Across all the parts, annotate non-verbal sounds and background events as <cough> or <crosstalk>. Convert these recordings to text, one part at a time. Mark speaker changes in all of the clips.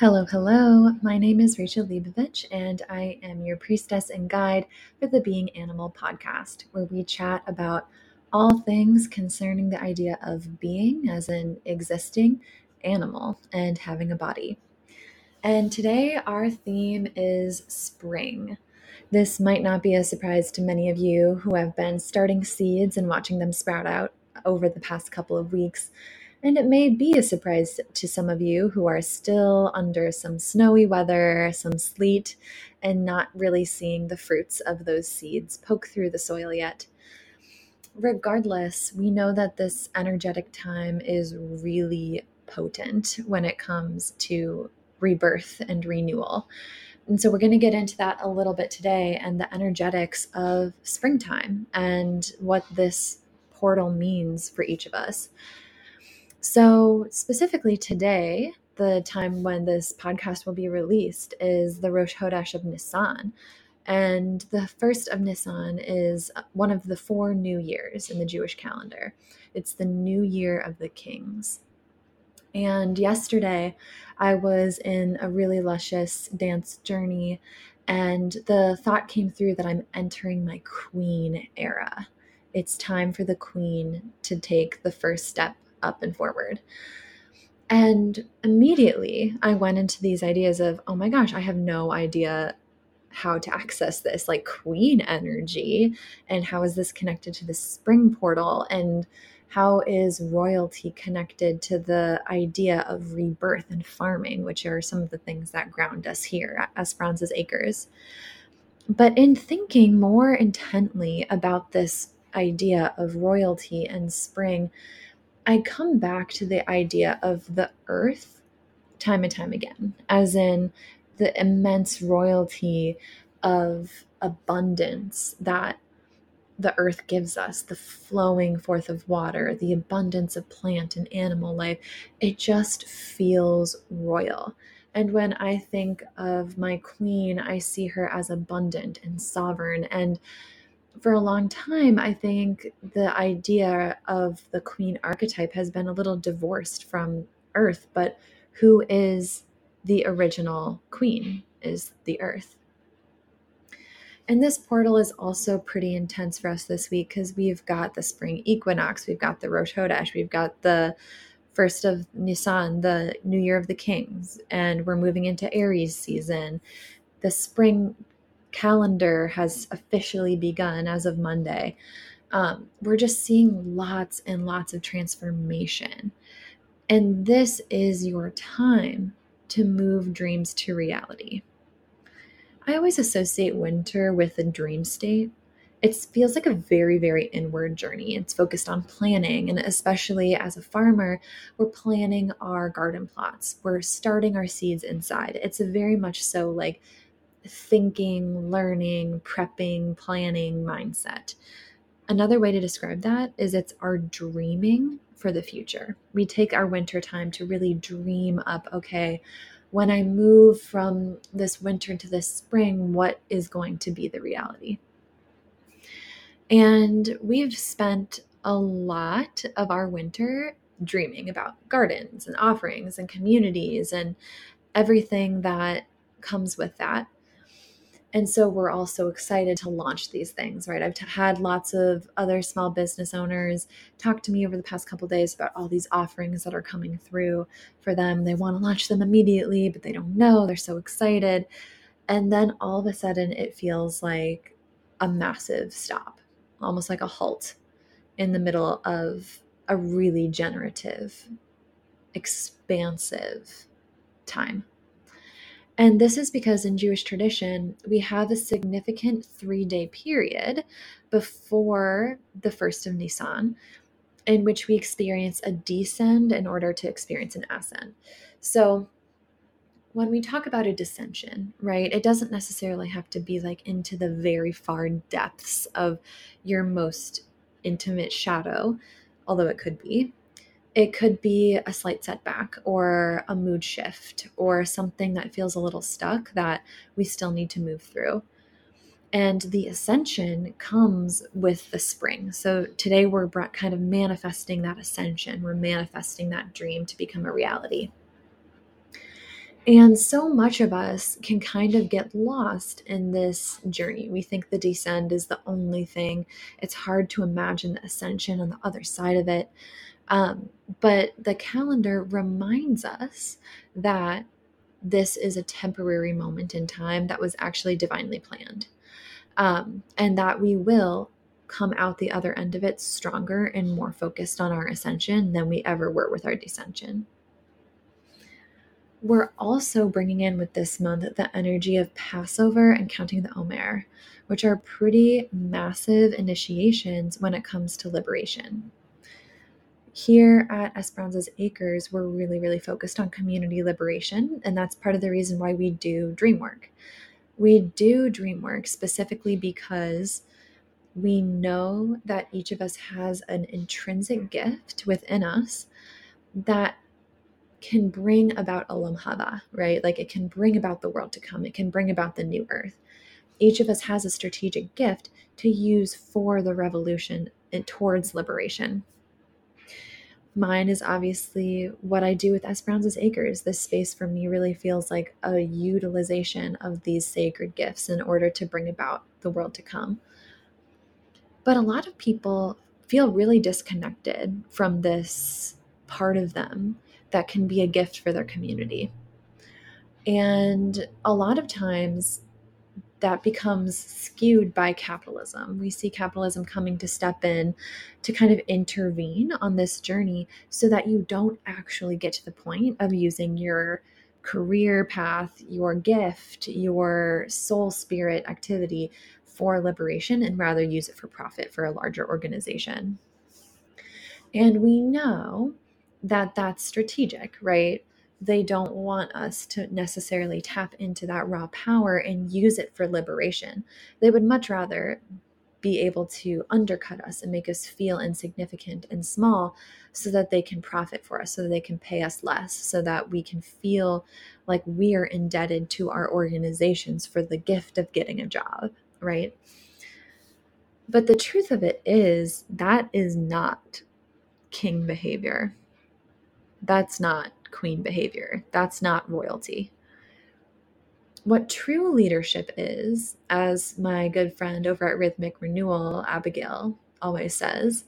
Speaker 1: Hello, hello. My name is Rachel Leibovich, and I am your priestess and guide for the Being Animal podcast, where we chat about all things concerning the idea of being, as an existing, animal, and having a body. And today, our theme is spring. This might not be a surprise to many of you who have been starting seeds and watching them sprout out over the past couple of weeks and it may be a surprise to some of you who are still under some snowy weather, some sleet, and not really seeing the fruits of those seeds poke through the soil yet. Regardless, we know that this energetic time is really potent when it comes to rebirth and renewal. And so we're going to get into that a little bit today and the energetics of springtime and what this portal means for each of us. So, specifically today, the time when this podcast will be released is the Rosh Chodesh of Nisan. And the first of Nisan is one of the four new years in the Jewish calendar. It's the new year of the kings. And yesterday, I was in a really luscious dance journey, and the thought came through that I'm entering my queen era. It's time for the queen to take the first step up and forward. And immediately I went into these ideas of, oh my gosh, I have no idea how to access this like queen energy. And how is this connected to the spring portal? And how is royalty connected to the idea of rebirth and farming which are some of the things that ground us here at Esperanza's Acres. But in thinking more intently about this idea of royalty and spring I come back to the idea of the earth time and time again, as in the immense royalty of abundance that the earth gives us, the flowing forth of water, the abundance of plant and animal life. It just feels royal. And when I think of my queen, I see her as abundant and sovereign and for a long time, I think the idea of the queen archetype has been a little divorced from Earth, but who is the original queen is the Earth. And this portal is also pretty intense for us this week because we've got the spring equinox, we've got the Rosh Chodesh, we've got the first of Nisan, the New Year of the Kings, and we're moving into Aries season. The spring calendar has officially begun as of Monday. Um, we're just seeing lots and lots of transformation. And this is your time to move dreams to reality. I always associate winter with a dream state. It feels like a very, very inward journey. It's focused on planning, and especially as a farmer, we're planning our garden plots. We're starting our seeds inside. It's very much so like thinking, learning, prepping, planning mindset. Another way to describe that is it's our dreaming for the future. We take our winter time to really dream up okay, when I move from this winter to this spring, what is going to be the reality? And we've spent a lot of our winter dreaming about gardens and offerings and communities and everything that comes with that. And so we're also excited to launch these things, right? I've had lots of other small business owners talk to me over the past couple days about all these offerings that are coming through for them. They want to launch them immediately, but they don't know. They're so excited. And then all of a sudden, it feels like a massive stop, almost like a halt in the middle of a really generative, expansive time. And this is because in Jewish tradition, we have a significant three day period before the first of Nisan in which we experience a descend in order to experience an ascend. So, when we talk about a dissension, right, it doesn't necessarily have to be like into the very far depths of your most intimate shadow, although it could be it could be a slight setback or a mood shift or something that feels a little stuck that we still need to move through. And the ascension comes with the spring. So today we're kind of manifesting that ascension. We're manifesting that dream to become a reality. And so much of us can kind of get lost in this journey. We think the descend is the only thing. It's hard to imagine the ascension on the other side of it. Um, but the calendar reminds us that this is a temporary moment in time that was actually divinely planned. Um, and that we will come out the other end of it stronger and more focused on our ascension than we ever were with our descension. We're also bringing in with this month the energy of Passover and counting the Omer, which are pretty massive initiations when it comes to liberation. Here at Esperanza's Acres, we're really, really focused on community liberation, and that's part of the reason why we do dream work. We do dream work specifically because we know that each of us has an intrinsic gift within us that can bring about Olam Haba, right? Like it can bring about the world to come, it can bring about the new earth. Each of us has a strategic gift to use for the revolution and towards liberation. Mine is obviously what I do with Esperanza's Acres. This space for me really feels like a utilization of these sacred gifts in order to bring about the world to come. But a lot of people feel really disconnected from this part of them that can be a gift for their community. And a lot of times that becomes skewed by capitalism. We see capitalism coming to step in to kind of intervene on this journey so that you don't actually get to the point of using your career path, your gift, your soul spirit activity for liberation and rather use it for profit for a larger organization. And we know that that's strategic, right? They don't want us to necessarily tap into that raw power and use it for liberation. They would much rather be able to undercut us and make us feel insignificant and small so that they can profit for us, so that they can pay us less, so that we can feel like we are indebted to our organizations for the gift of getting a job right? But the truth of it is, that is not king behavior. That's not queen behavior. That's not royalty. What true leadership is, as my good friend over at Rhythmic Renewal, Abigail, always says,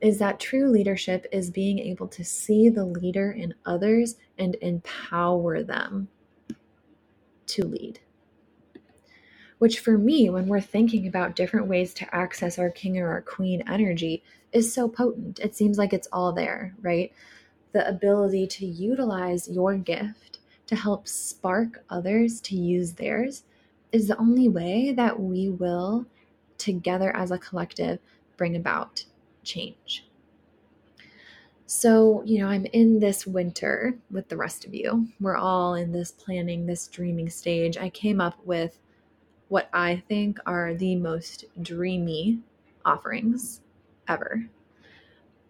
Speaker 1: is that true leadership is being able to see the leader in others and empower them to lead which for me, when we're thinking about different ways to access our king or our queen energy, is so potent. It seems like it's all there, right? The ability to utilize your gift to help spark others to use theirs is the only way that we will, together as a collective, bring about change. So, you know, I'm in this winter with the rest of you. We're all in this planning, this dreaming stage. I came up with what I think are the most dreamy offerings ever.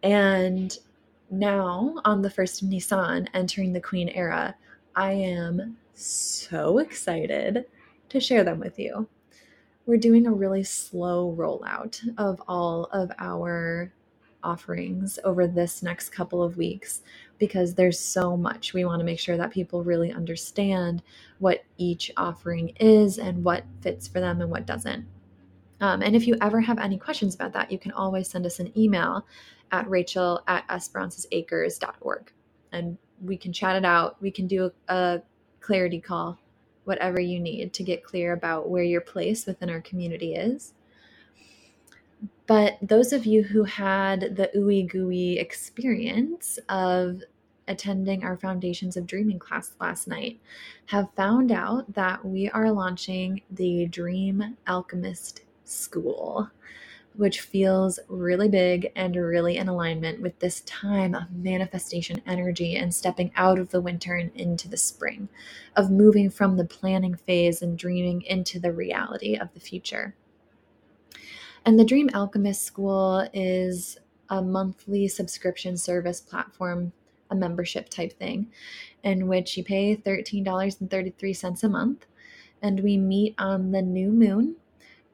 Speaker 1: And now, on the first of Nisan, entering the Queen era, I am so excited to share them with you. We're doing a really slow rollout of all of our offerings over this next couple of weeks because there's so much. We want to make sure that people really understand what each offering is and what fits for them and what doesn't. Um, and if you ever have any questions about that, you can always send us an email at rachel at esperanzasacres.org and we can chat it out. We can do a, a clarity call, whatever you need to get clear about where your place within our community is. But those of you who had the ooey gooey experience of attending our Foundations of Dreaming class last night have found out that we are launching the Dream Alchemist School, which feels really big and really in alignment with this time of manifestation energy and stepping out of the winter and into the spring, of moving from the planning phase and dreaming into the reality of the future. And the Dream Alchemist School is a monthly subscription service platform, a membership type thing, in which you pay $13.33 a month. And we meet on the new moon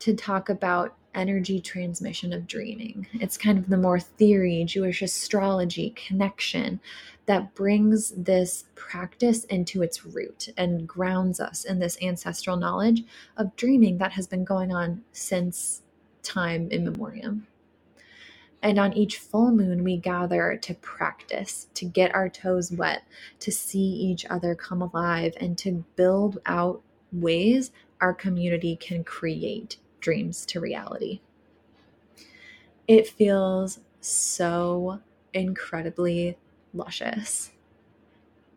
Speaker 1: to talk about energy transmission of dreaming. It's kind of the more theory, Jewish astrology connection that brings this practice into its root and grounds us in this ancestral knowledge of dreaming that has been going on since time immemorial. And on each full moon, we gather to practice, to get our toes wet, to see each other come alive, and to build out ways our community can create dreams to reality. It feels so incredibly luscious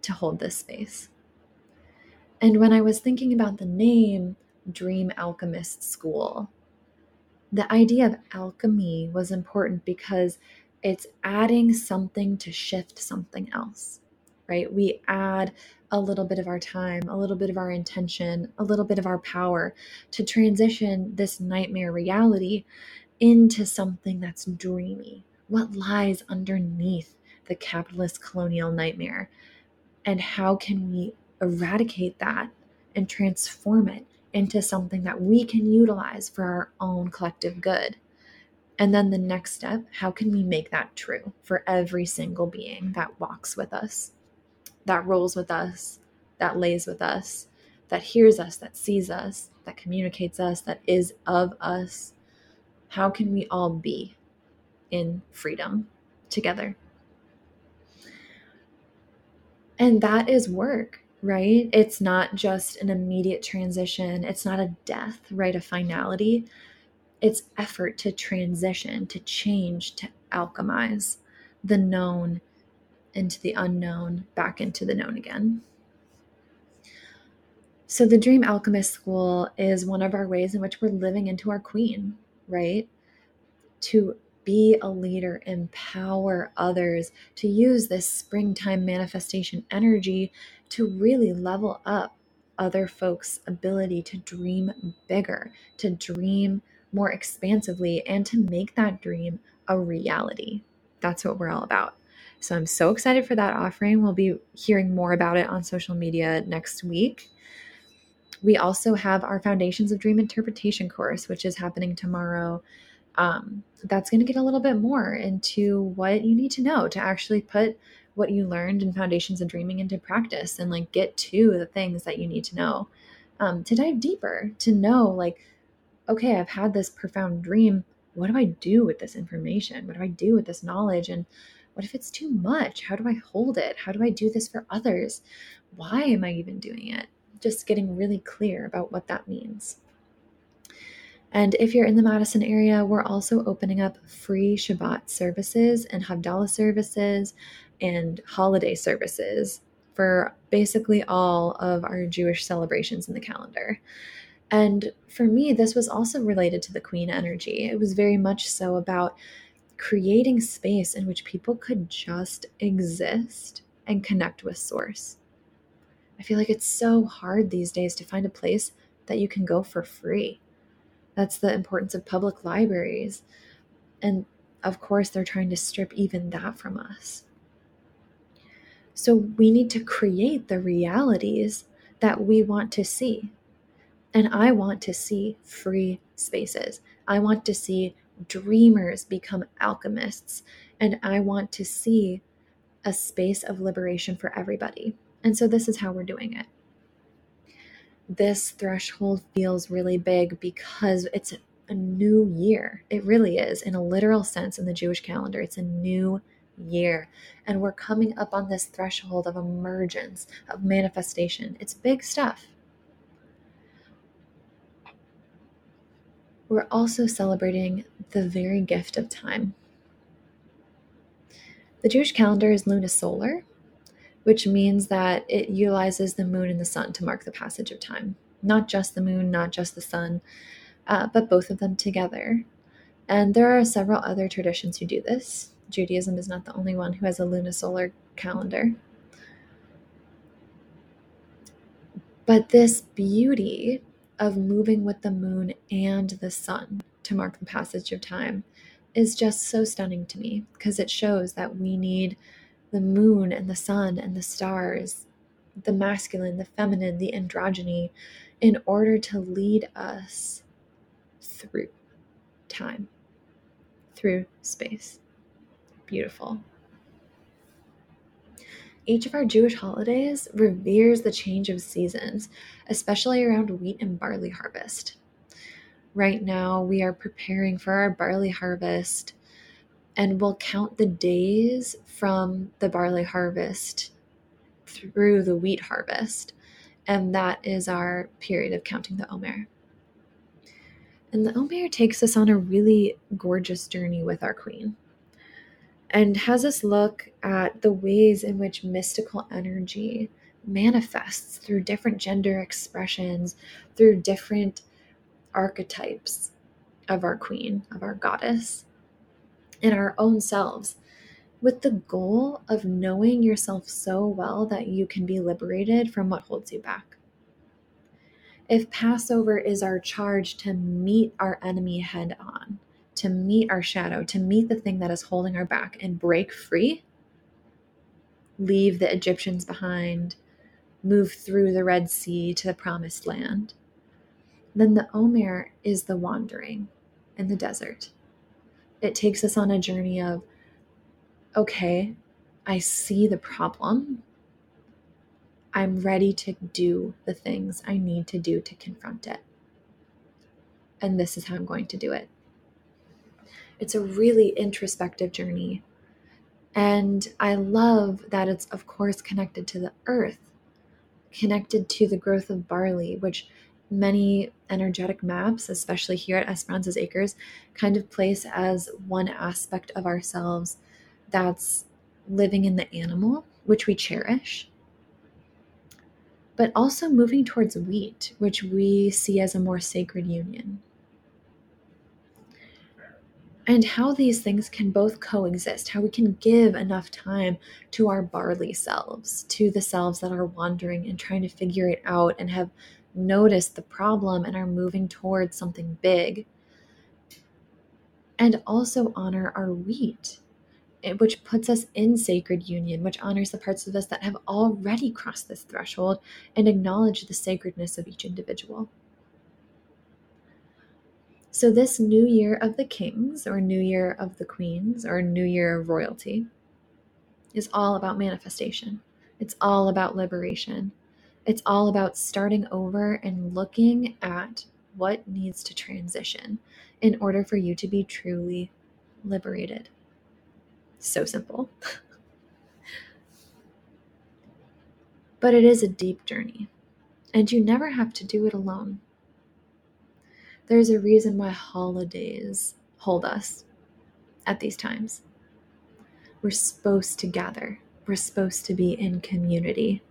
Speaker 1: to hold this space. And when I was thinking about the name Dream Alchemist School, the idea of alchemy was important because it's adding something to shift something else, right? We add a little bit of our time, a little bit of our intention, a little bit of our power to transition this nightmare reality into something that's dreamy. What lies underneath the capitalist colonial nightmare? And how can we eradicate that and transform it into something that we can utilize for our own collective good. And then the next step how can we make that true for every single being that walks with us, that rolls with us, that lays with us, that hears us, that sees us, that communicates us, that is of us? How can we all be in freedom together? And that is work right? It's not just an immediate transition, it's not a death, right? A finality. It's effort to transition, to change, to alchemize the known into the unknown, back into the known again. So, the Dream Alchemist School is one of our ways in which we're living into our queen, right? To be a leader, empower others to use this springtime manifestation energy to really level up other folks' ability to dream bigger, to dream more expansively, and to make that dream a reality. That's what we're all about. So I'm so excited for that offering. We'll be hearing more about it on social media next week. We also have our Foundations of Dream Interpretation course, which is happening tomorrow. Um, that's going to get a little bit more into what you need to know to actually put what you learned in foundations of dreaming into practice and like get to the things that you need to know. Um, to dive deeper to know like okay i've had this profound dream. What do i do with this information? What do i do with this knowledge? And what if it's too much? How do i hold it? How do i do this for others? Why am i even doing it? Just getting really clear about what that means. And if you're in the Madison area, we're also opening up free Shabbat services and Havdalah services and holiday services for basically all of our Jewish celebrations in the calendar. And for me, this was also related to the Queen energy. It was very much so about creating space in which people could just exist and connect with Source. I feel like it's so hard these days to find a place that you can go for free that's the importance of public libraries. And of course, they're trying to strip even that from us. So we need to create the realities that we want to see. And I want to see free spaces. I want to see dreamers become alchemists. And I want to see a space of liberation for everybody. And so this is how we're doing it this threshold feels really big because it's a new year. It really is, in a literal sense, in the Jewish calendar. It's a new year. And we're coming up on this threshold of emergence, of manifestation. It's big stuff. We're also celebrating the very gift of time. The Jewish calendar is lunisolar, which means that it utilizes the moon and the sun to mark the passage of time. Not just the moon, not just the sun, uh, but both of them together. And there are several other traditions who do this. Judaism is not the only one who has a lunisolar calendar. But this beauty of moving with the moon and the sun to mark the passage of time is just so stunning to me because it shows that we need the moon and the sun and the stars, the masculine, the feminine, the androgyny, in order to lead us through, time through space. Beautiful. Each of our Jewish holidays reveres the change of seasons, especially around wheat and barley harvest. Right now, we are preparing for our barley harvest and we'll count the days from the barley harvest through the wheat harvest. And that is our period of counting the Omer. And the Omer takes us on a really gorgeous journey with our queen and has us look at the ways in which mystical energy manifests through different gender expressions, through different archetypes of our queen, of our goddess, in our own selves, with the goal of knowing yourself so well that you can be liberated from what holds you back. If Passover is our charge to meet our enemy head on, to meet our shadow, to meet the thing that is holding our back and break free, leave the Egyptians behind, move through the Red Sea to the promised land, then the Omer is the wandering in the desert. It takes us on a journey of, okay, I see the problem. I'm ready to do the things I need to do to confront it. And this is how I'm going to do it. It's a really introspective journey. And I love that it's, of course, connected to the earth, connected to the growth of barley, which many energetic maps, especially here at Esperanza's Acres, kind of place as one aspect of ourselves that's living in the animal, which we cherish, but also moving towards wheat, which we see as a more sacred union and how these things can both coexist, how we can give enough time to our barley selves, to the selves that are wandering and trying to figure it out and have noticed the problem and are moving towards something big. And also honor our wheat, eh, which puts us in sacred union, which honors the parts of us that have already crossed this threshold and acknowledge the sacredness of each individual. So, this new year of the kings, or new year of the queens, or new year of royalty is all about manifestation. It's all about liberation. It's all about starting over and looking at what needs to transition in order for you to be truly liberated. So simple. <laughs> but it is a deep journey, and you never have to do it alone. There's a reason why holidays hold us at these times. We're supposed to gather, we're supposed to be in community.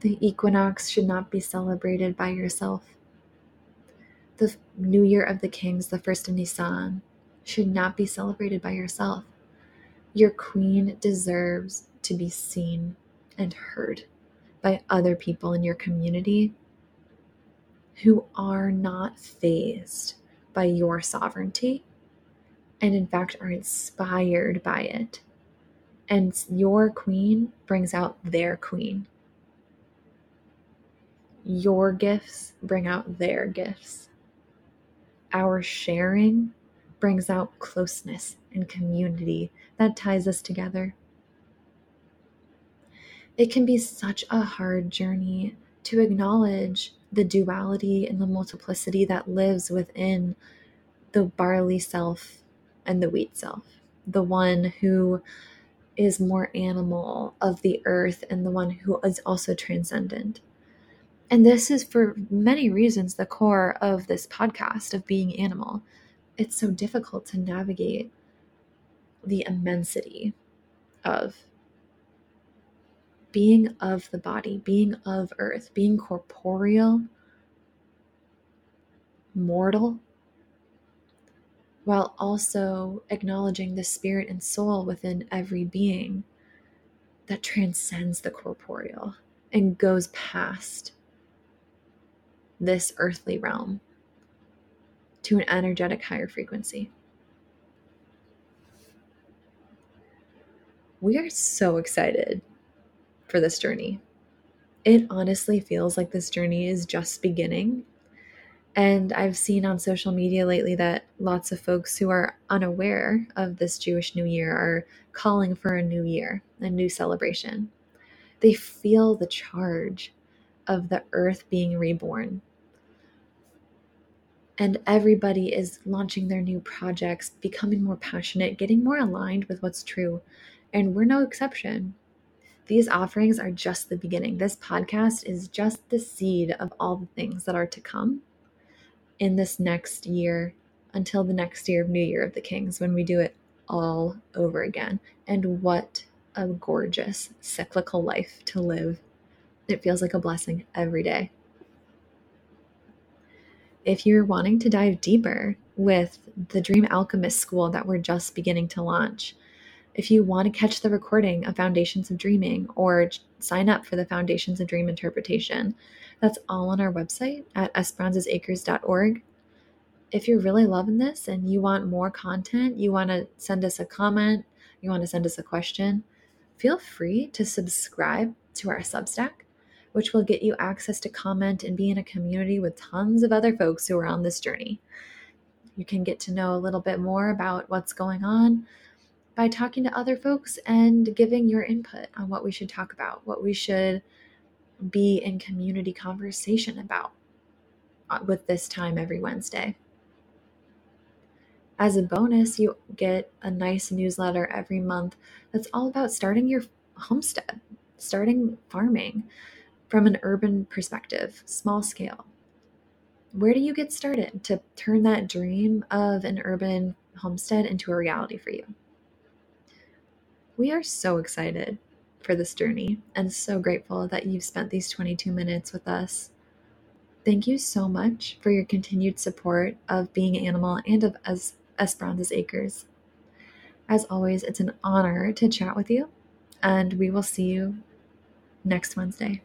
Speaker 1: The equinox should not be celebrated by yourself. The New Year of the Kings, the first of Nisan, should not be celebrated by yourself. Your queen deserves to be seen and heard by other people in your community who are not phased by your sovereignty and, in fact, are inspired by it. And your queen brings out their queen. Your gifts bring out their gifts. Our sharing brings out closeness and community that ties us together. It can be such a hard journey to acknowledge the duality and the multiplicity that lives within the barley self and the wheat self, the one who is more animal of the earth and the one who is also transcendent. And this is for many reasons the core of this podcast of being animal. It's so difficult to navigate the immensity of being of the body, being of earth, being corporeal, mortal, while also acknowledging the spirit and soul within every being that transcends the corporeal and goes past this earthly realm to an energetic higher frequency. We are so excited for this journey. It honestly feels like this journey is just beginning. And I've seen on social media lately that lots of folks who are unaware of this Jewish New Year are calling for a new year, a new celebration. They feel the charge of the earth being reborn. And everybody is launching their new projects, becoming more passionate, getting more aligned with what's true. And we're no exception. These offerings are just the beginning. This podcast is just the seed of all the things that are to come in this next year until the next year of New Year of the Kings when we do it all over again. And what a gorgeous cyclical life to live. It feels like a blessing every day. If you're wanting to dive deeper with the Dream Alchemist School that we're just beginning to launch, if you want to catch the recording of Foundations of Dreaming or sign up for the Foundations of Dream Interpretation, that's all on our website at esperanzasacres.org. If you're really loving this and you want more content, you want to send us a comment, you want to send us a question, feel free to subscribe to our Substack, which will get you access to comment and be in a community with tons of other folks who are on this journey. You can get to know a little bit more about what's going on by talking to other folks and giving your input on what we should talk about, what we should be in community conversation about uh, with this time every Wednesday. As a bonus, you get a nice newsletter every month that's all about starting your homestead, starting farming from an urban perspective, small scale. Where do you get started to turn that dream of an urban homestead into a reality for you? We are so excited for this journey and so grateful that you've spent these 22 minutes with us. Thank you so much for your continued support of Being Animal and of as Esperanza's Acres. As always, it's an honor to chat with you, and we will see you next Wednesday.